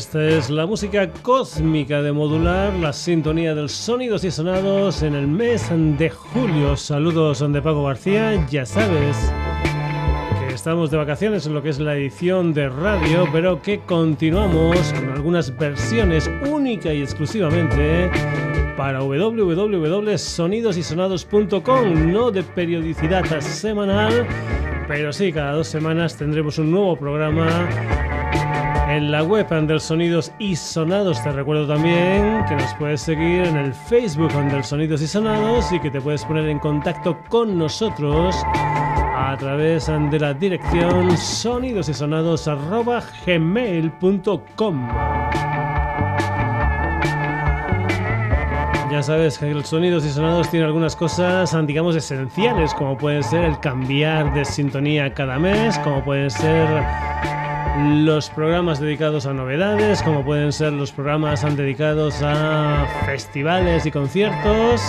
Esta es la música cósmica de modular, la sintonía de sonidos y sonados en el mes de julio. Saludos de Paco García, ya sabes que estamos de vacaciones en lo que es la edición de radio, pero que continuamos con algunas versiones única y exclusivamente para www.sonidosysonados.com, no de periodicidad semanal, pero sí, cada dos semanas tendremos un nuevo programa en la web del Sonidos y Sonados. Te recuerdo también que nos puedes seguir en el Facebook del Sonidos y Sonados y que te puedes poner en contacto con nosotros a través de la dirección sonidosysonados.gmail.com Ya sabes que el Sonidos y Sonados tiene algunas cosas, digamos, esenciales, como puede ser el cambiar de sintonía cada mes, como pueden ser los programas dedicados a novedades, como pueden ser los programas dedicados a festivales y conciertos.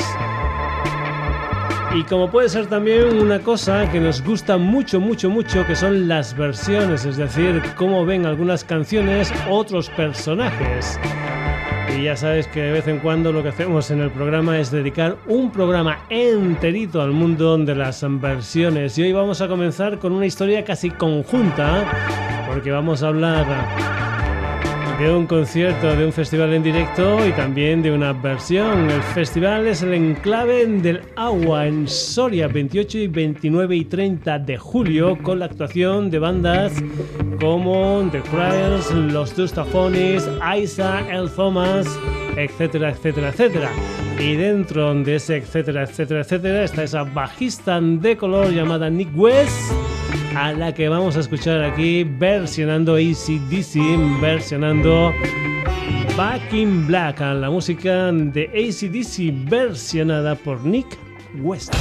Y como puede ser también una cosa que nos gusta mucho, mucho, mucho, que son las versiones, es decir, cómo ven algunas canciones otros personajes. Y ya sabes que de vez en cuando lo que hacemos en el programa es dedicar un programa enterito al mundo de las versiones. Y hoy vamos a comenzar con una historia casi conjunta porque vamos a hablar de un concierto, de un festival en directo y también de una versión. El festival es el Enclave del Agua en Soria, 28 y 29 y 30 de julio, con la actuación de bandas como The Cryers, Los Dustafonis, Isa, El Thomas, etcétera, etcétera, etcétera. Y dentro de ese etcétera, etcétera, etcétera está esa bajista de color llamada Nick West a la que vamos a escuchar aquí versionando ACDC, versionando Back in Black, la música de ACDC versionada por Nick West.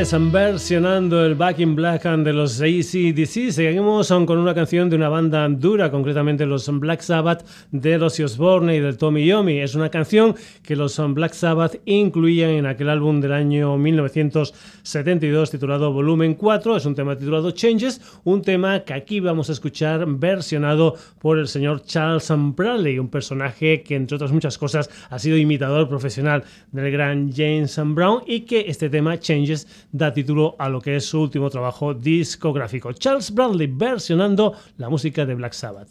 West versionando el Back in Black de los ACDC. Seguimos con una canción de una banda dura, concretamente los Black Sabbath de los Osborne y del Tommy Yomi. Es una canción que los Black Sabbath incluían en aquel álbum del año 1972 titulado Volumen 4. Es un tema titulado Changes, un tema que aquí vamos a escuchar versionado por el señor Charles Bradley, un personaje que entre otras muchas cosas ha sido imitador profesional del gran James Brown y que este tema Changes da título a lo que es su último trabajo discográfico. Charles Bradley versionando la música de Black Sabbath.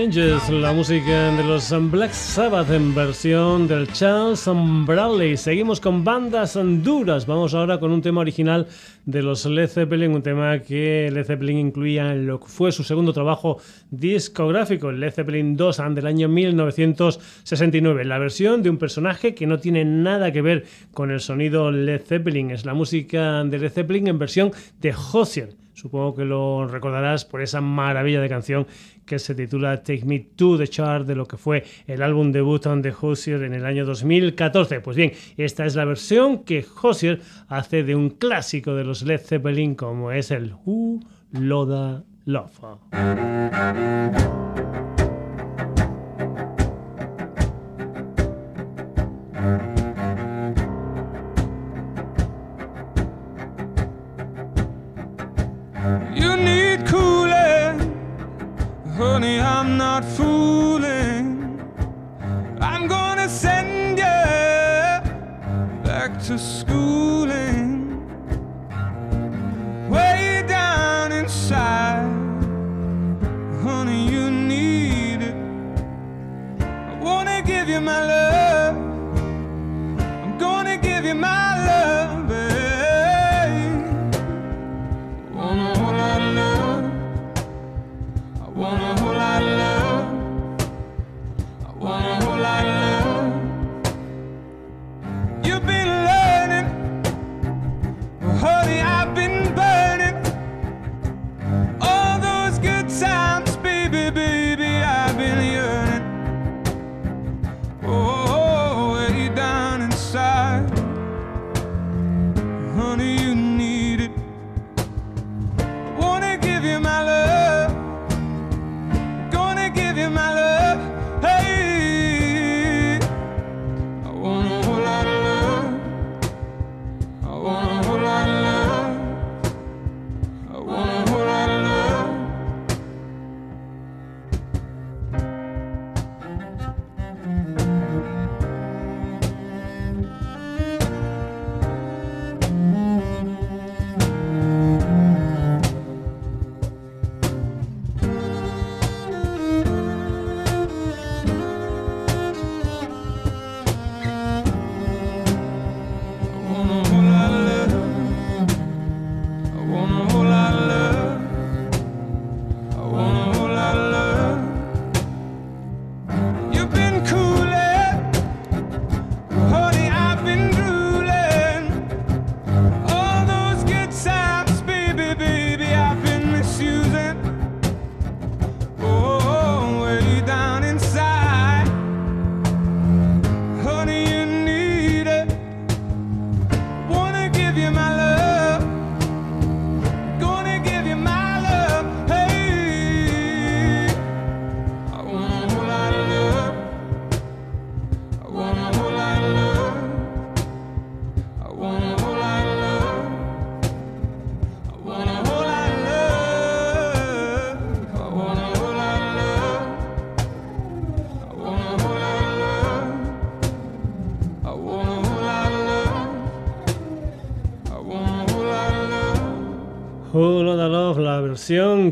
Changes, la música de los Black Sabbath en versión del Charles Bradley. Seguimos con bandas duras. Vamos ahora con un tema original de los Led Zeppelin, un tema que Led Zeppelin incluía en lo que fue su segundo trabajo discográfico, Led Zeppelin 2 del año 1969. La versión de un personaje que no tiene nada que ver con el sonido Led Zeppelin. Es la música de Led Zeppelin en versión de Hozier. Supongo que lo recordarás por esa maravilla de canción que se titula Take Me to the Chart de lo que fue el álbum debut de Hozier en el año 2014. Pues bien, esta es la versión que Hozier hace de un clásico de los Led Zeppelin como es el Who Loda Love. Not fooling. I'm gonna send you back to schooling.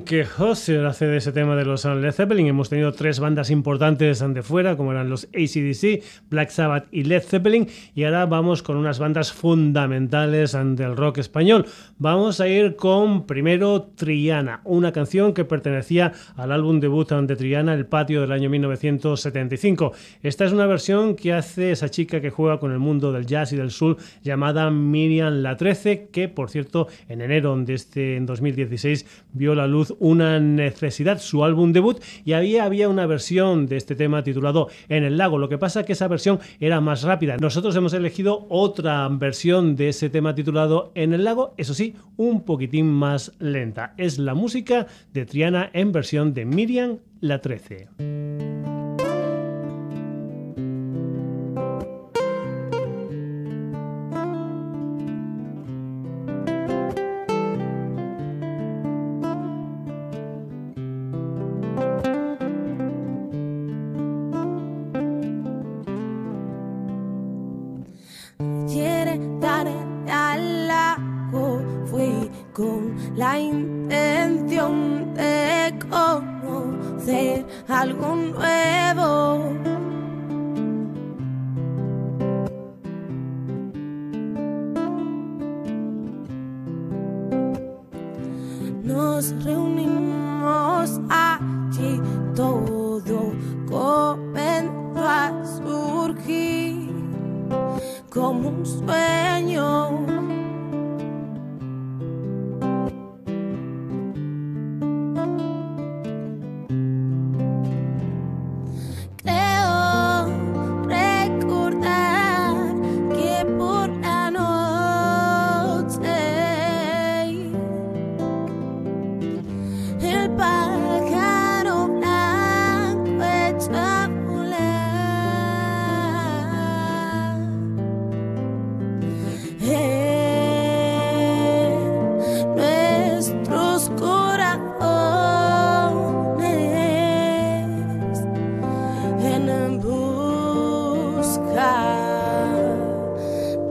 Que Hozier hace de ese tema de los Led Zeppelin. Hemos tenido tres bandas importantes de fuera, como eran los ACDC, Black Sabbath y Led Zeppelin, y ahora vamos con unas bandas fundamentales del rock español. Vamos a ir con primero Triana, una canción que pertenecía al álbum debut de Triana, El Patio del año 1975. Esta es una versión que hace esa chica que juega con el mundo del jazz y del soul llamada Miriam La 13, que por cierto en enero de este 2016 vio la luz una necesidad, su álbum debut, y había, había una versión de este tema titulado En el lago. Lo que pasa es que esa versión era más rápida. Nosotros hemos elegido otra versión de ese tema titulado En el lago, eso sí, un poquitín más lenta. Es la música de Triana en versión de Miriam la 13.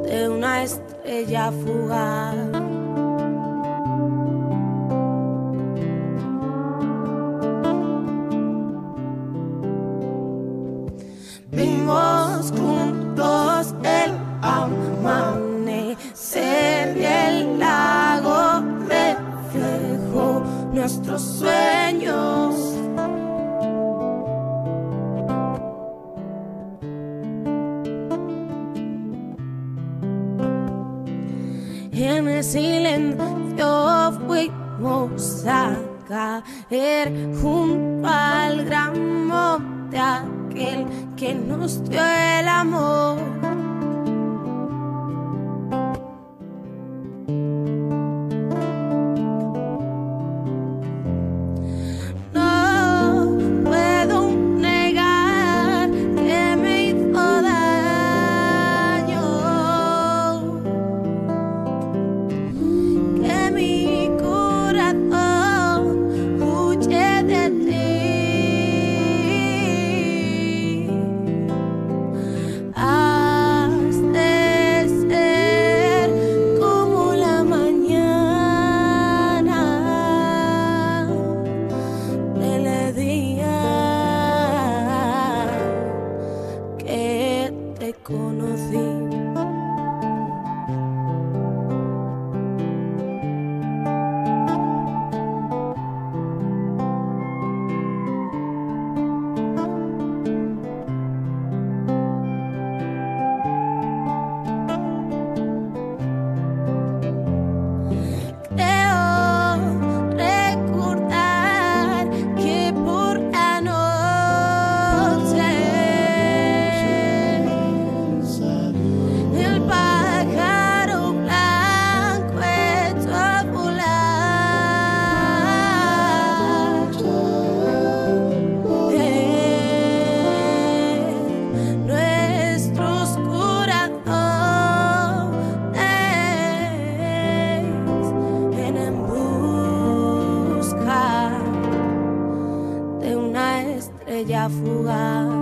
de una estrella fugaz. junto al gran monte aquel que nos dio el amor. Esta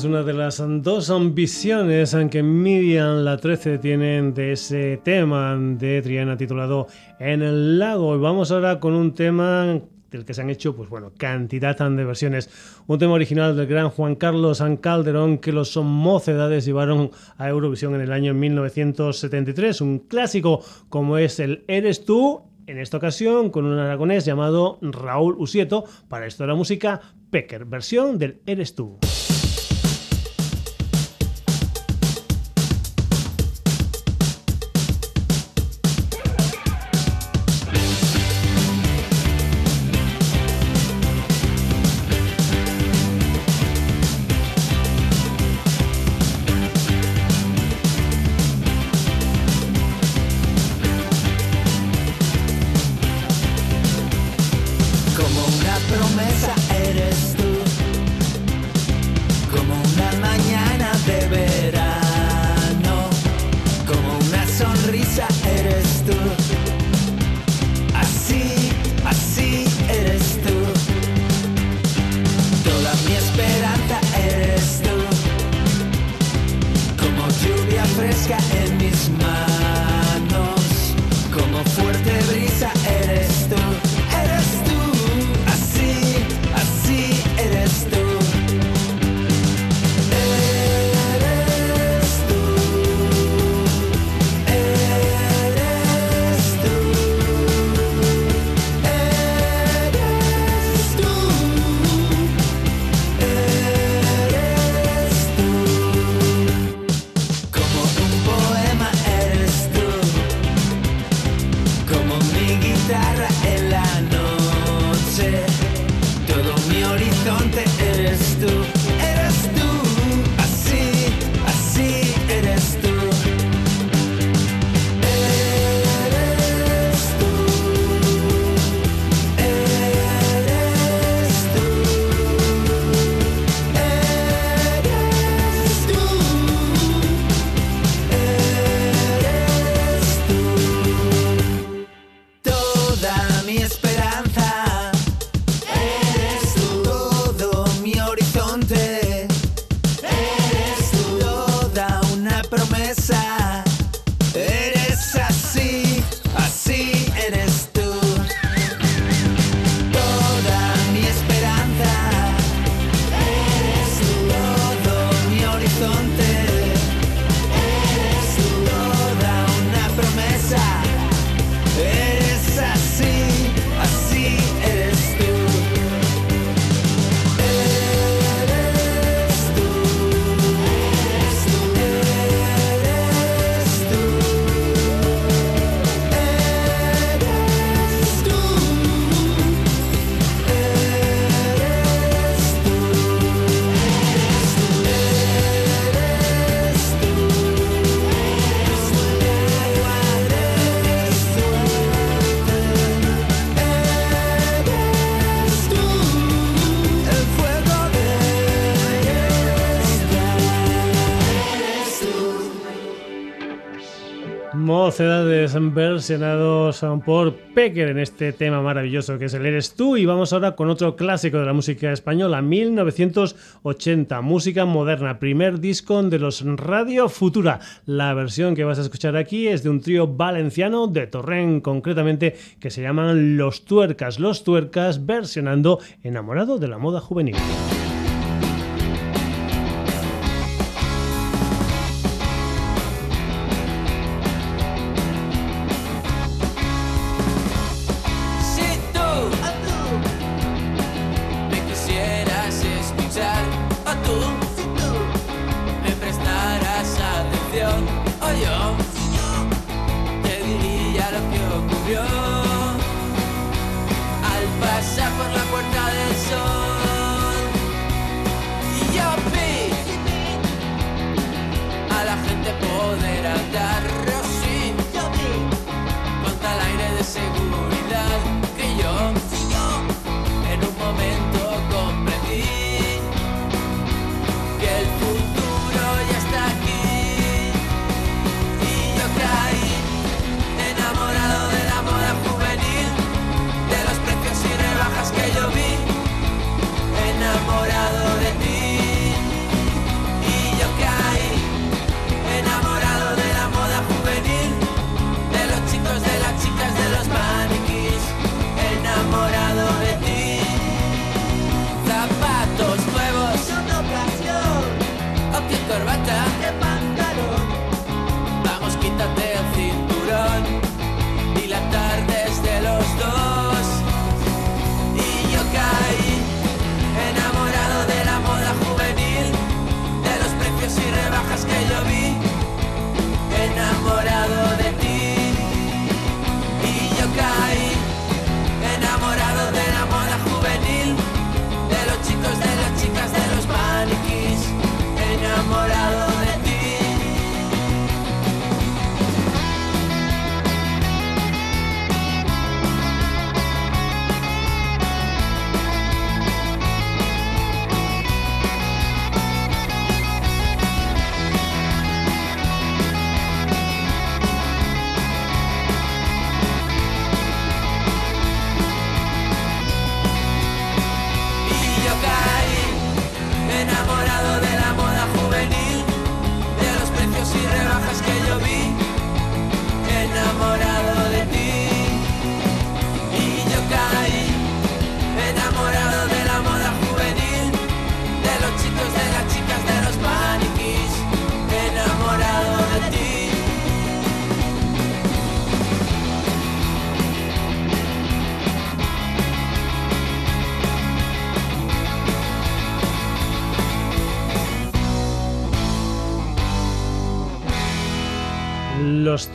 es una de las dos ambiciones que Miriam la 13 tienen de ese tema de Triana titulado En el lago. Y vamos ahora con un tema del que se han hecho, pues bueno, cantidad de versiones. Un tema original del gran Juan Carlos Calderón que los mocedades llevaron a Eurovisión en el año 1973. Un clásico como es el Eres tú, en esta ocasión con un aragonés llamado Raúl Usieto, para esto de la música Pecker, versión del Eres tú. Edades versionados por Pecker en este tema maravilloso que es el Eres tú. Y vamos ahora con otro clásico de la música española 1980 música moderna primer disco de los Radio Futura. La versión que vas a escuchar aquí es de un trío valenciano de Torrent concretamente que se llaman Los Tuercas Los Tuercas versionando Enamorado de la moda juvenil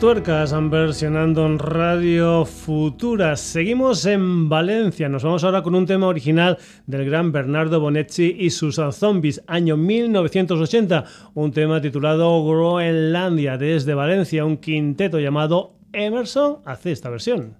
tuercas versionando en Radio Futura. Seguimos en Valencia. Nos vamos ahora con un tema original del gran Bernardo Bonetti y sus zombies, año 1980. Un tema titulado Groenlandia. Desde Valencia, un quinteto llamado Emerson hace esta versión.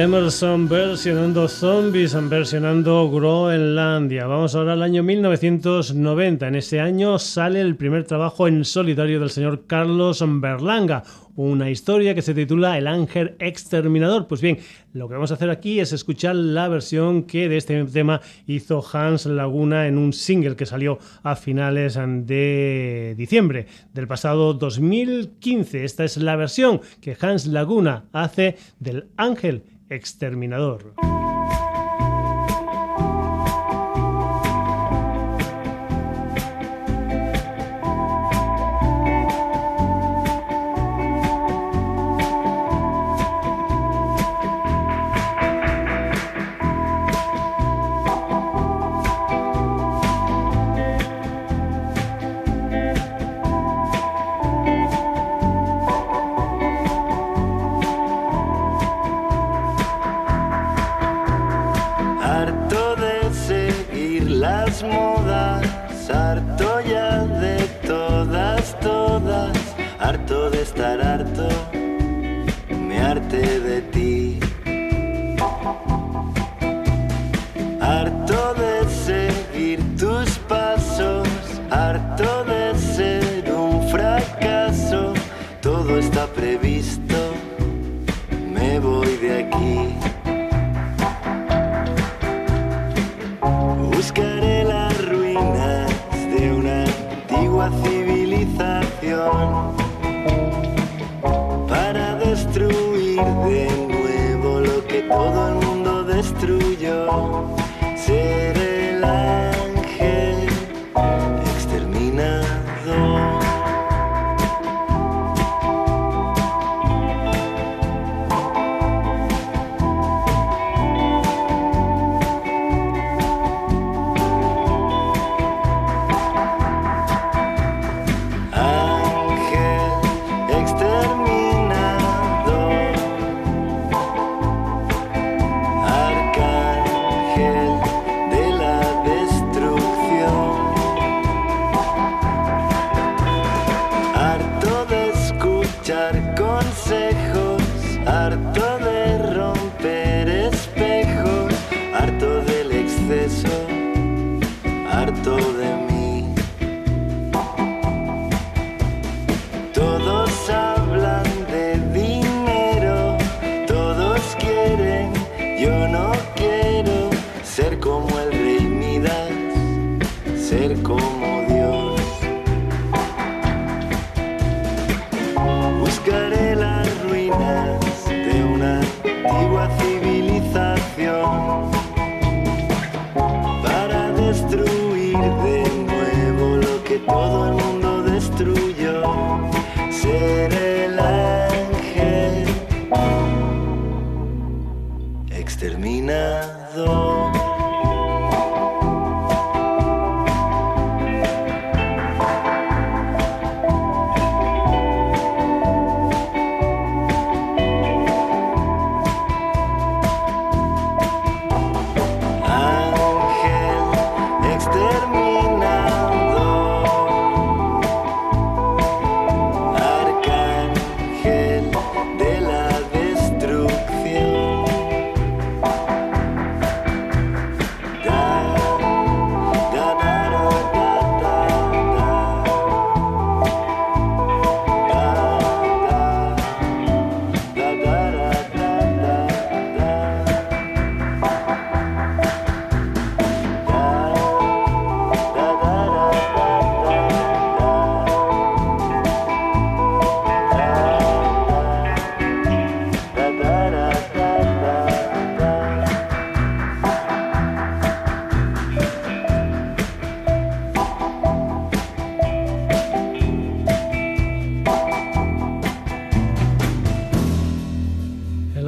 Emerson versionando Zombies, versionando Groenlandia. Vamos ahora al año 1990. En ese año sale el primer trabajo en solitario del señor Carlos Berlanga, una historia que se titula El Ángel Exterminador. Pues bien, lo que vamos a hacer aquí es escuchar la versión que de este tema hizo Hans Laguna en un single que salió a finales de diciembre del pasado 2015. Esta es la versión que Hans Laguna hace del Ángel exterminador.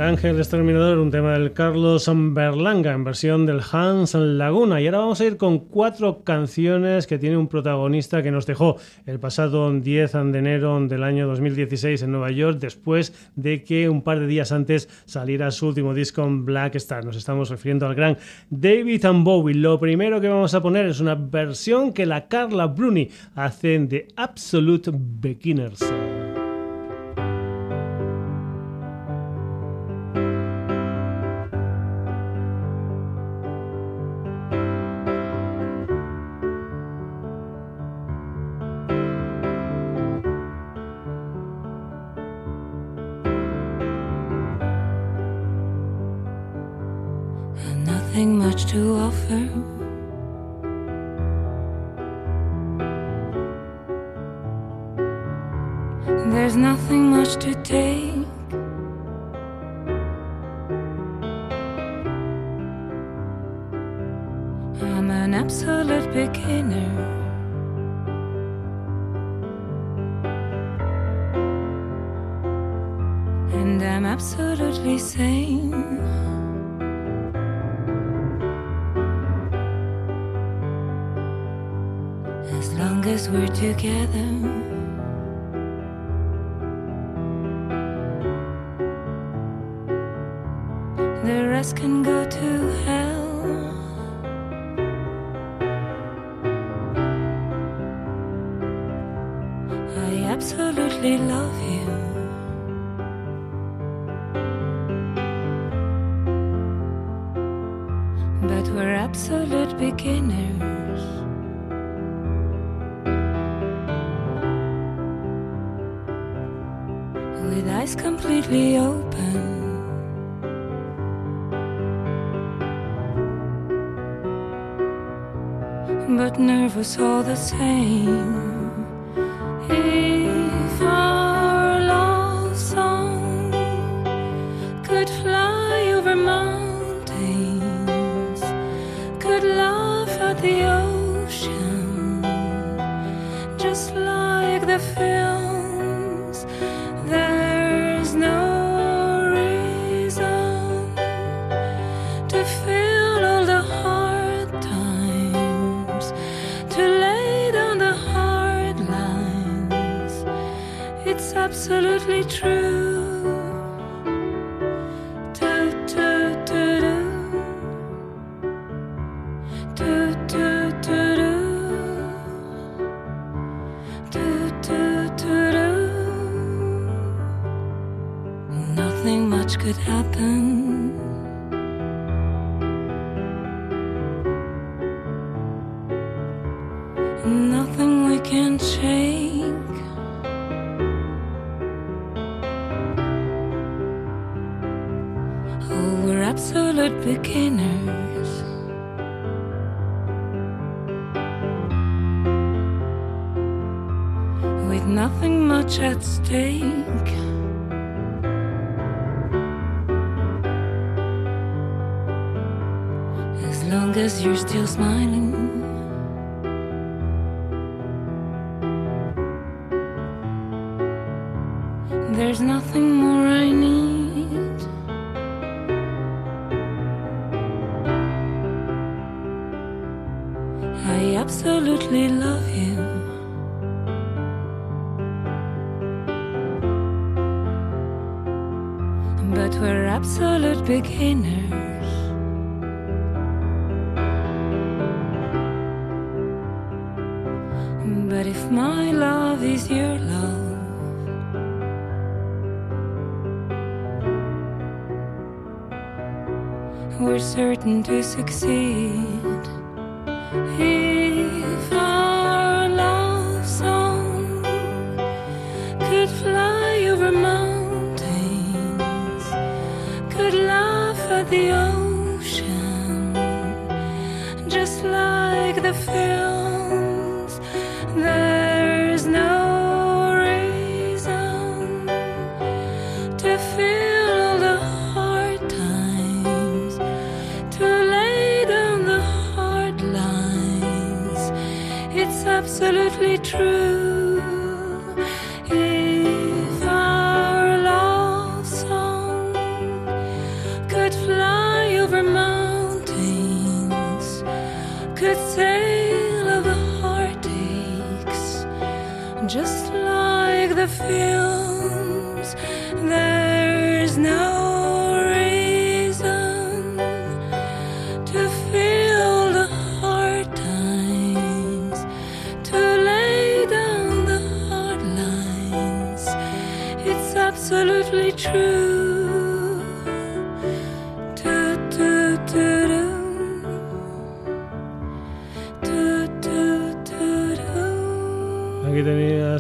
Ángel Exterminador, un tema del Carlos Berlanga en versión del Hans Laguna. Y ahora vamos a ir con cuatro canciones que tiene un protagonista que nos dejó el pasado 10 de enero del año 2016 en Nueva York, después de que un par de días antes saliera su último disco en Black Star. Nos estamos refiriendo al gran David and Bowie. Lo primero que vamos a poner es una versión que la Carla Bruni hace de Absolute Beginners. The ocean, just like the films,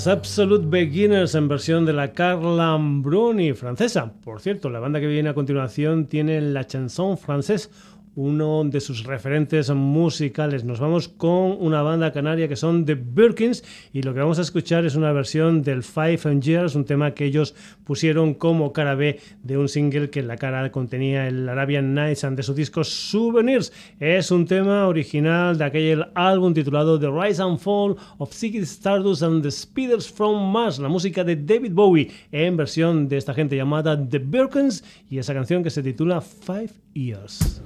Absolute Beginners en versión de la Carla Bruni francesa. Por cierto, la banda que viene a continuación tiene la chanson francés, uno de sus referentes musicales. Nos vamos con una banda canaria que son The Birkins y lo que vamos a escuchar es una versión del Five Years, un tema que ellos pusieron como cara B de un single que en la cara contenía el Arabian Nights and de su disco Souvenirs. Es un tema original de aquel álbum titulado The Rise and Fall of Ziggy Stardust and the Speeders from Mars, la música de David Bowie en versión de esta gente llamada The Birkins y esa canción que se titula Five Years.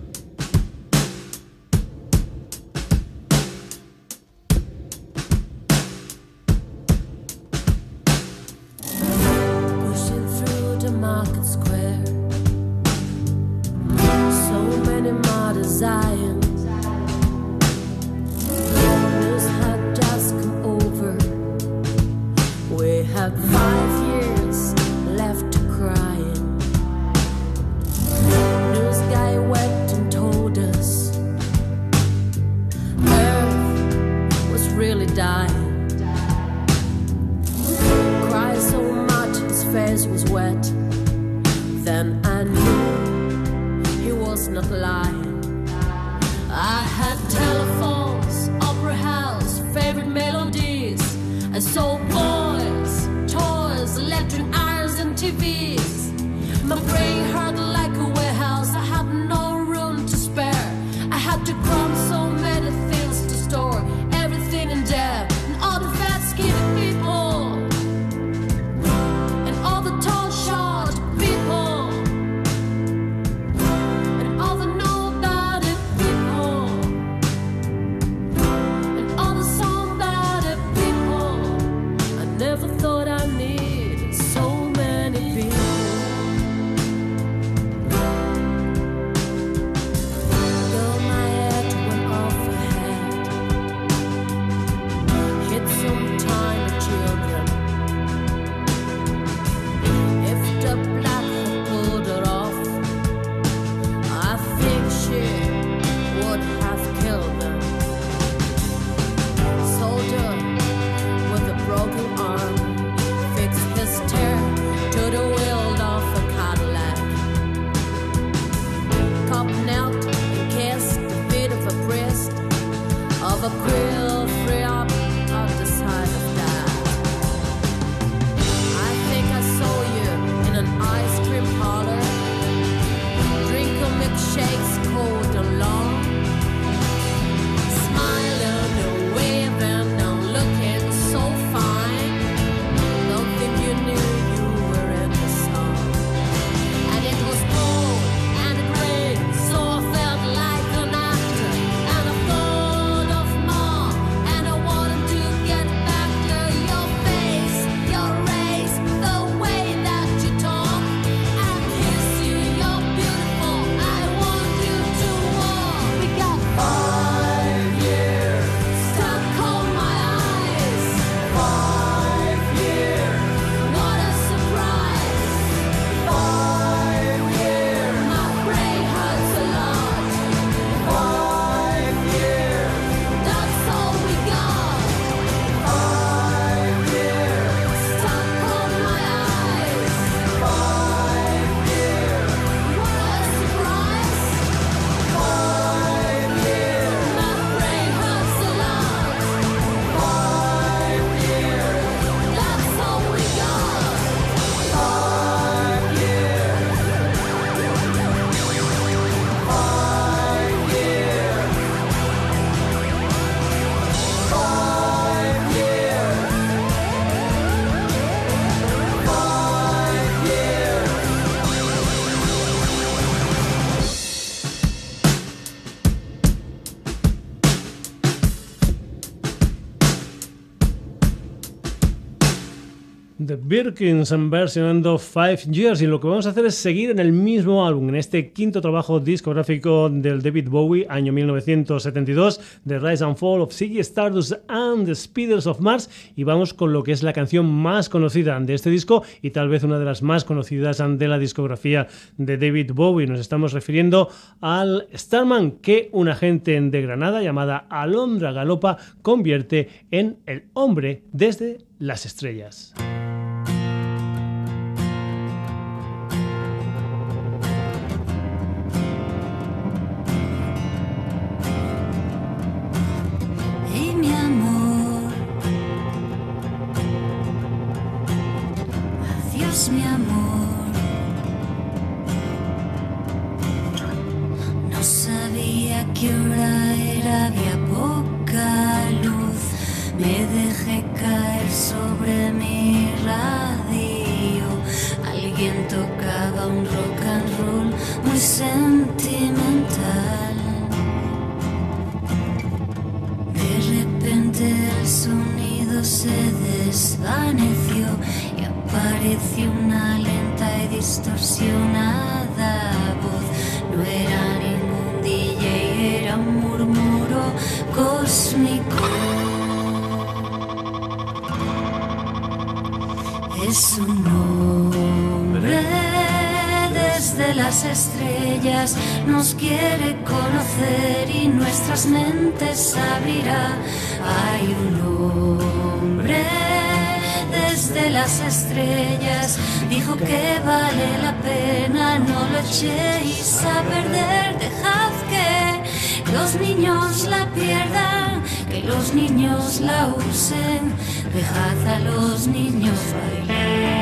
I had telephone. The Birkins versionando Five Years y lo que vamos a hacer es seguir en el mismo álbum, en este quinto trabajo discográfico del David Bowie, año 1972, The Rise and Fall of Ziggy Stardust and the Speeders of Mars y vamos con lo que es la canción más conocida de este disco y tal vez una de las más conocidas de la discografía de David Bowie. Nos estamos refiriendo al Starman que una gente de Granada llamada Alondra Galopa convierte en el hombre desde las estrellas. Las estrellas, nos quiere conocer y nuestras mentes abrirá. Hay un hombre desde las estrellas, dijo que vale la pena, no lo echéis a perder, dejad que los niños la pierdan, que los niños la usen, dejad a los niños bailar.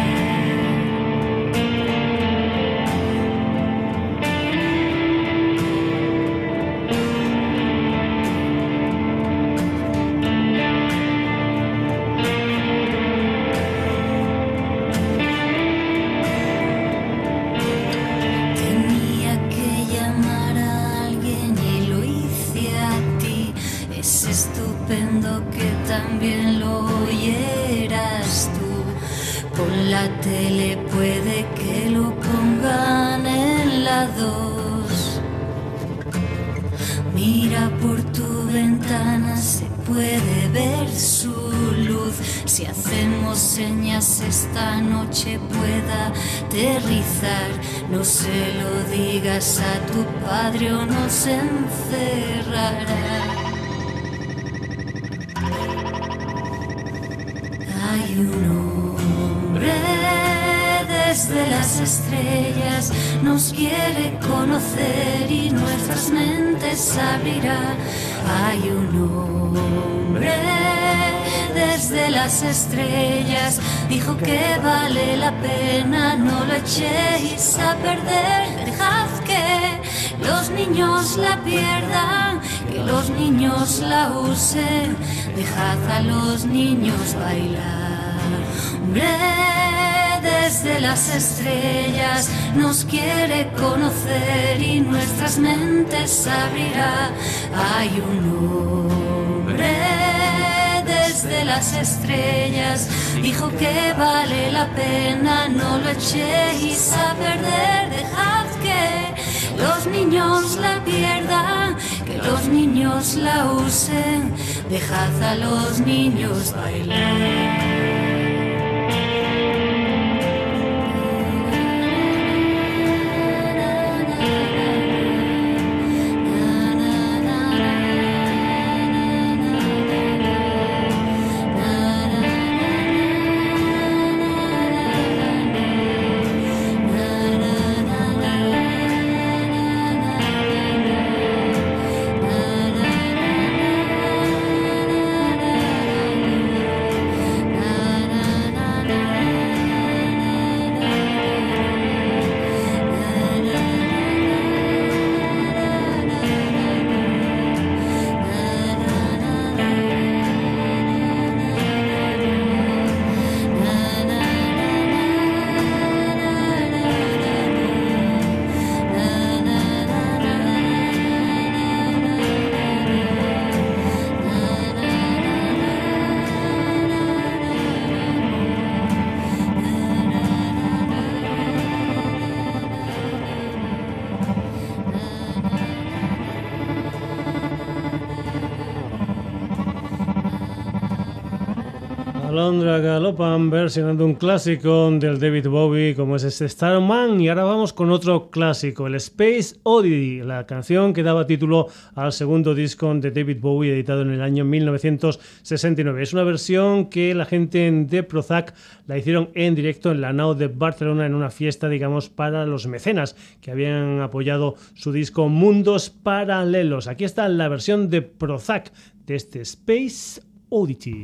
Esta noche pueda aterrizar. No se lo digas a tu padre o nos encerrará. Hay un hombre desde las estrellas, nos quiere conocer y nuestras mentes abrirá. Hay un desde las estrellas dijo que vale la pena, no lo echéis a perder, dejad que los niños la pierdan, que los niños la usen, dejad a los niños bailar. Hombre, desde las estrellas nos quiere conocer y nuestras mentes abrirá. Hay un hombre desde las estrellas dijo que vale la pena, no lo echéis a perder, dejad que los niños la pierdan, que los niños la usen, dejad a los niños bailar. Galopan versionando un clásico del David Bowie como es este Starman y ahora vamos con otro clásico, el Space Oddity, la canción que daba título al segundo disco de David Bowie editado en el año 1969. Es una versión que la gente de Prozac la hicieron en directo en la NAO de Barcelona en una fiesta, digamos, para los mecenas que habían apoyado su disco Mundos Paralelos. Aquí está la versión de Prozac de este Space Oddity.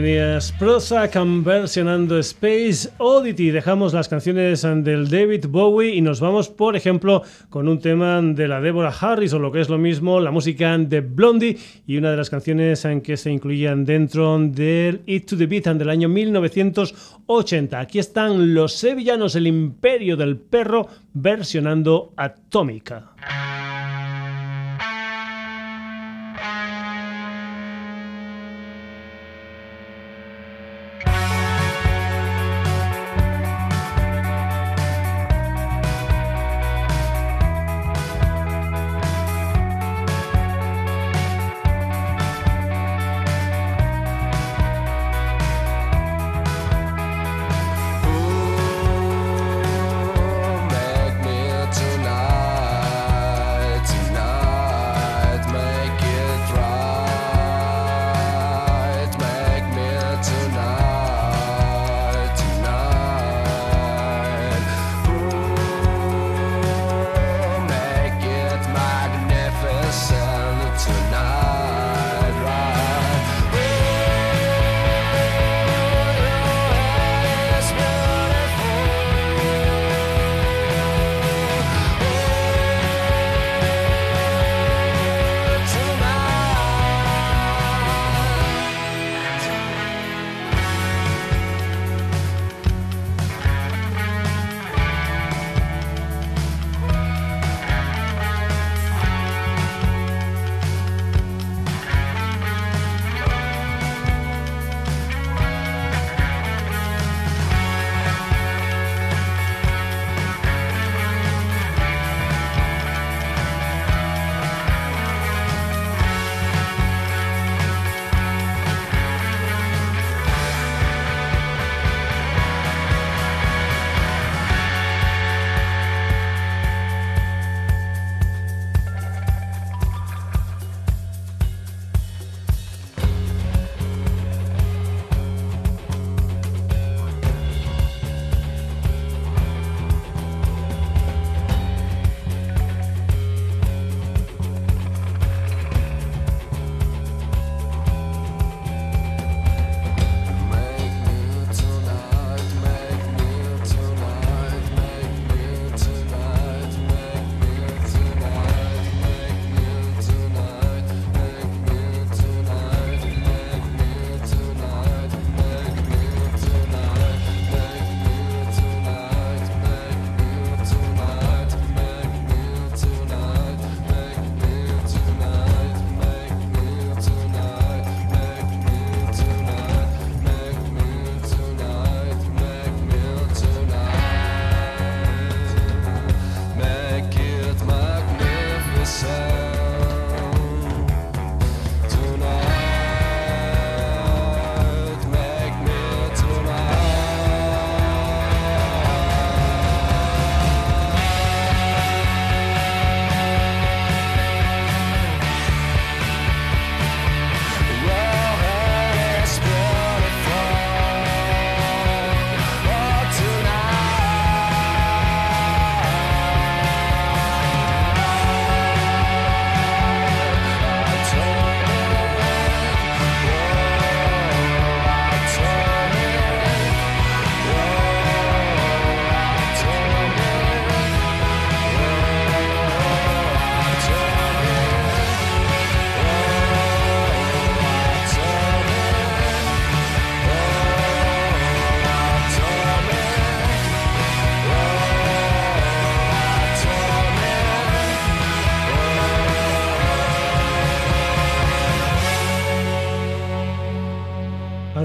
Tenías Prozac versionando Space Oddity. Dejamos las canciones del David Bowie y nos vamos, por ejemplo, con un tema de la Deborah Harris o lo que es lo mismo, la música de Blondie y una de las canciones en que se incluían dentro del It to the Beat del año 1980. Aquí están los sevillanos, el imperio del perro, versionando Atómica.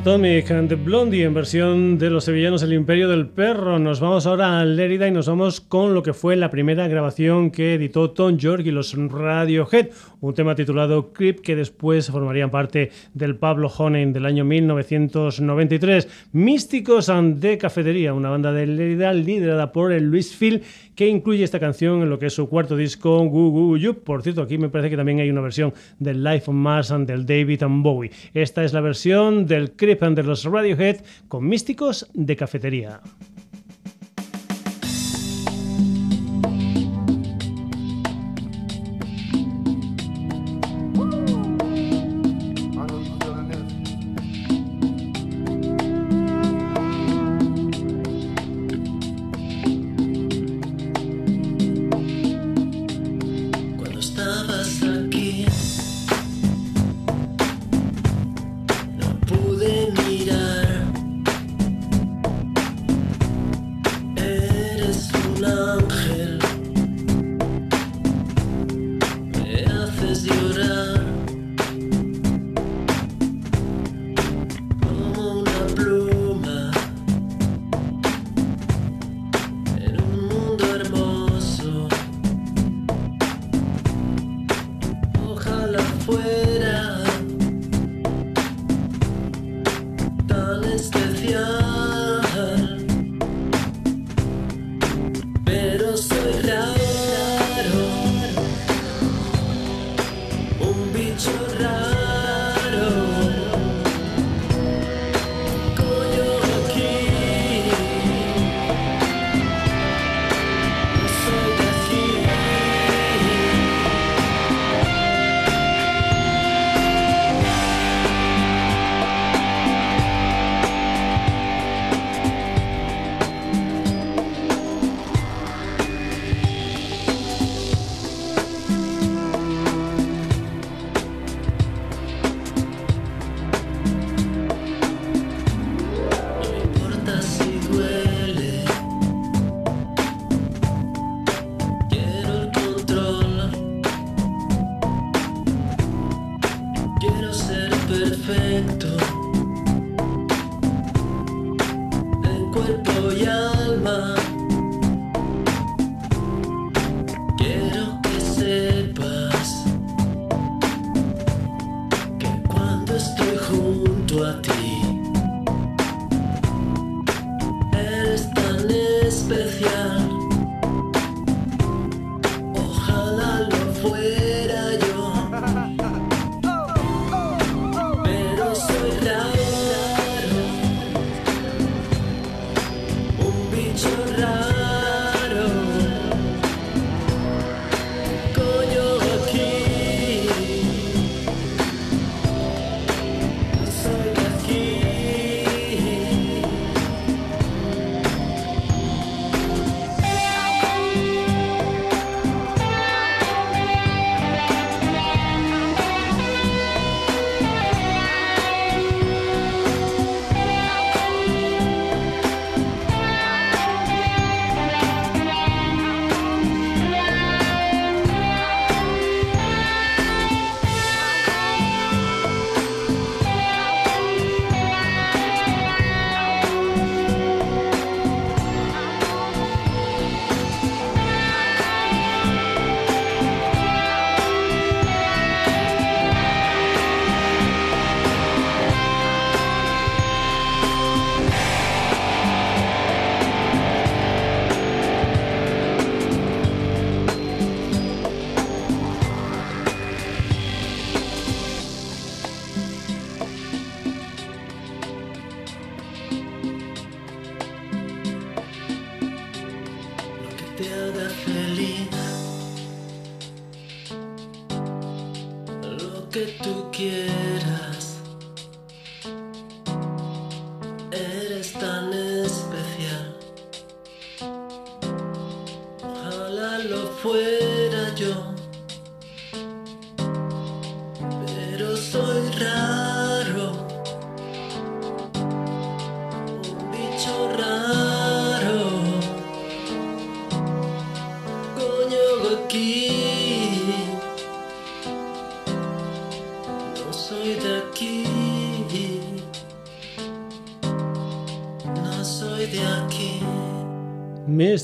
Atomic and the Blondie en versión de los sevillanos El Imperio del Perro. Nos vamos ahora a Lérida y nos vamos con lo que fue la primera grabación que editó Tom York y los Radiohead, un tema titulado Creep que después formarían parte del Pablo Honen del año 1993. Místicos de Cafetería, una banda de Lérida liderada por el Luis Phil que incluye esta canción en lo que es su cuarto disco, Goo Goo You. Por cierto, aquí me parece que también hay una versión del Life on Mars and del David and Bowie. Esta es la versión del Creep and de los Radiohead con místicos de cafetería.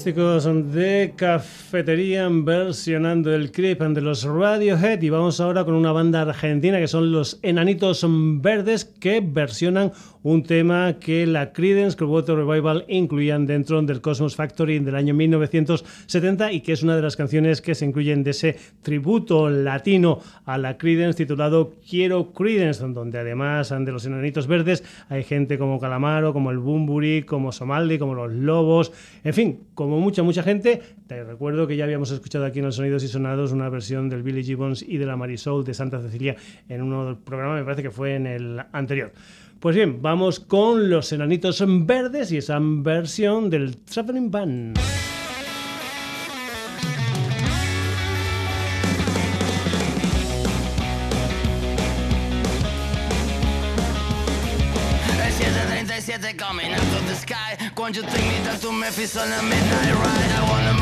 Místicos de cafetería versionando el clip de los Radiohead y vamos ahora con una banda argentina que son los Enanitos Verdes que versionan un tema que la Creedence Clearwater Revival incluían dentro del Cosmos Factory del año 1970 y que es una de las canciones que se incluyen de ese tributo latino a la Creedence titulado Quiero Creedence, donde además de los Enanitos Verdes hay gente como Calamaro, como el Bumburi, como Somaldi, como los Lobos, en fin, como mucha, mucha gente. Te recuerdo que ya habíamos escuchado aquí en los Sonidos y Sonados una versión del Billy Gibbons y de la Marisol de Santa Cecilia en uno del programa, me parece que fue en el anterior. Pues bien, vamos con los enanitos verdes y esa versión del Traveling Band. At 737 coming out of the sky you me to a midnight ride I wanna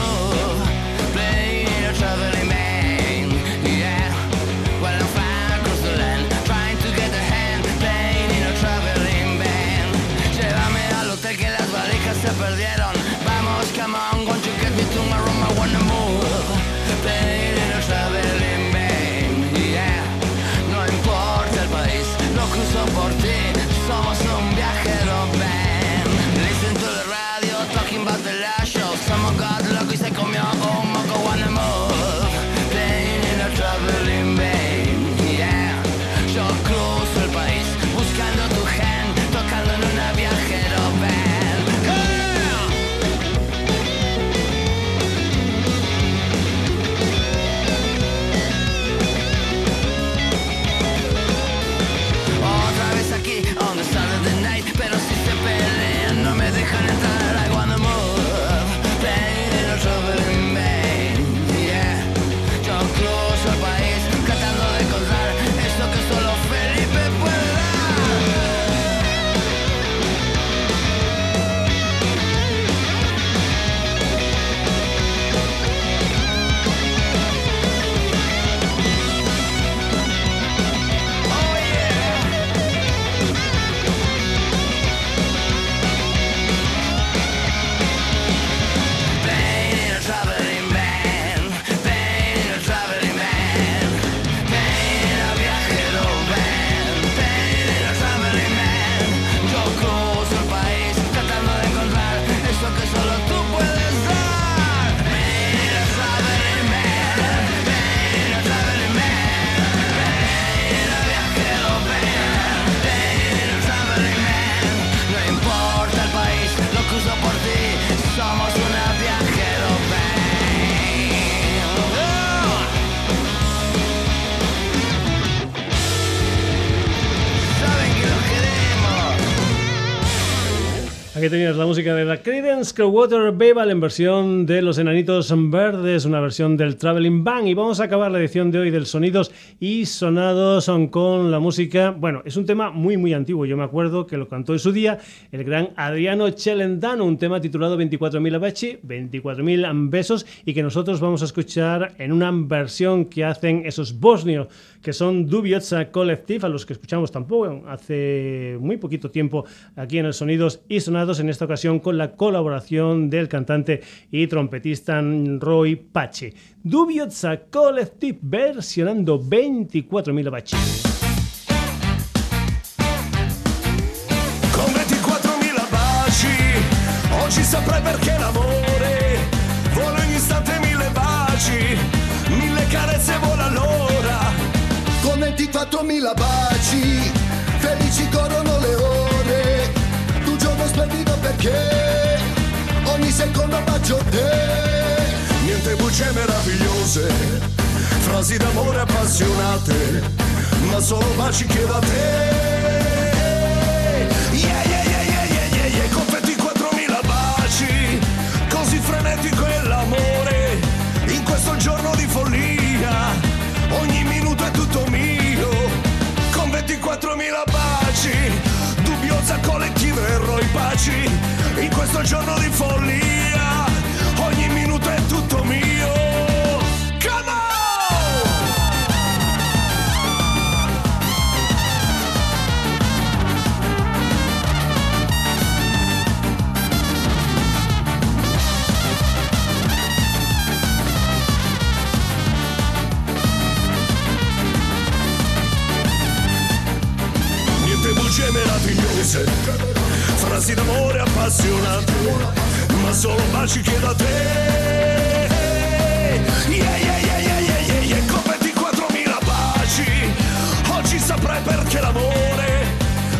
traveling man Aquí tenías la música de la Creedence Clearwater Revival en versión de Los Enanitos Verdes, una versión del Traveling Band. Y vamos a acabar la edición de hoy del Sonidos y Sonados con la música. Bueno, es un tema muy, muy antiguo. Yo me acuerdo que lo cantó en su día el gran Adriano Celentano, un tema titulado 24.000 Abachi, 24.000 besos, y que nosotros vamos a escuchar en una versión que hacen esos bosnios, que son Dubioza Collective, a los que escuchamos tampoco hace muy poquito tiempo aquí en el Sonidos y Sonados, en esta ocasión con la colaboración del cantante y trompetista Roy Pache. Dubioza Collective versionando 24.000 Abachi. Con 24.000 baci, oggi saprai perché l'amore vola ogni istante mille baci, mille carezze vola l'ora. Con 24.000 baci, perché ogni secondo bacio te. Niente bugie meravigliose, frasi d'amore appassionate, ma solo baci chiedo a te. vivrò in pace in questo giorno di follia. Ogni minuto è tutto mio. Come ma solo baci chiedo a te. Yeah, yeah, yeah, yeah, yeah, yeah, yeah, con 24.000 baci, oggi saprai perché l'amore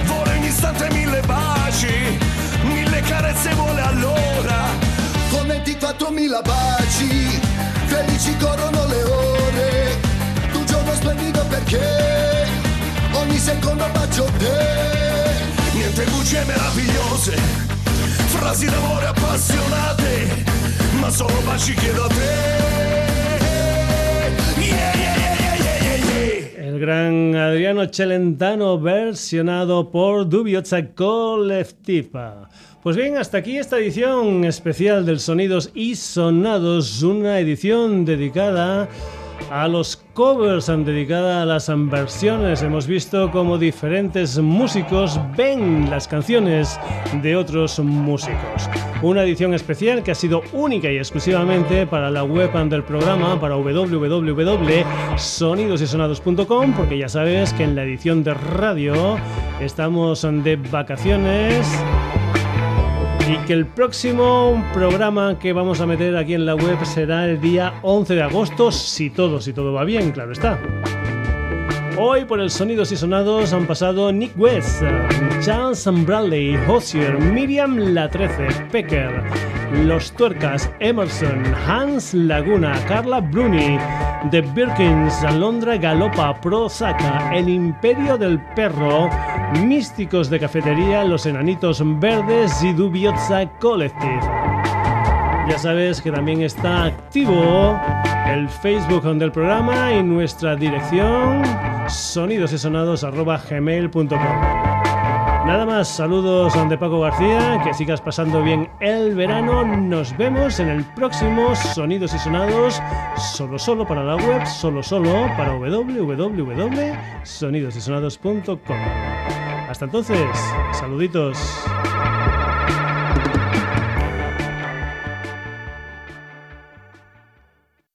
vuole ogni istante mille baci, mille carezze vuole allora. Con 24.000 baci, felici corrono le ore. Tu giorno splendido perché ogni secondo bacio te. Niente meravigliose, frasi d'amore appassionate, ma solo baci. El gran Adriano Celentano versionado por Dubioza Collectiva. Pues bien, hasta aquí esta edición especial del Sonidos y Sonados, una edición dedicada a los covers, dedicada a las versiones. Hemos visto cómo diferentes músicos ven las canciones de otros músicos. Una edición especial que ha sido única y exclusivamente para la web del programa, para www.sonidosysonados.com, porque ya sabes que en la edición de radio estamos de vacaciones y que el próximo programa que vamos a meter aquí en la web será el día 11 de agosto, si todo, si todo va bien, claro está. Hoy por el Sonidos y Sonados han pasado Nick West, Charles Bradley, Hosier, Miriam La 13, Pecker, Los Tuercas, Emerson, Hans Laguna, Carla Bruni, The Birkins, Alondra Galopa, Prozaca, El Imperio del Perro, Místicos de Cafetería, Los Enanitos Verdes y Dubioza Collective. Ya sabes que también está activo el Facebook del programa y nuestra dirección sonidosysonados.gmail.com Nada más, saludos de Paco García, que sigas pasando bien el verano. Nos vemos en el próximo Sonidos y Sonados, solo solo para la web, solo solo para www.sonidosysonados.com. Hasta entonces, saluditos.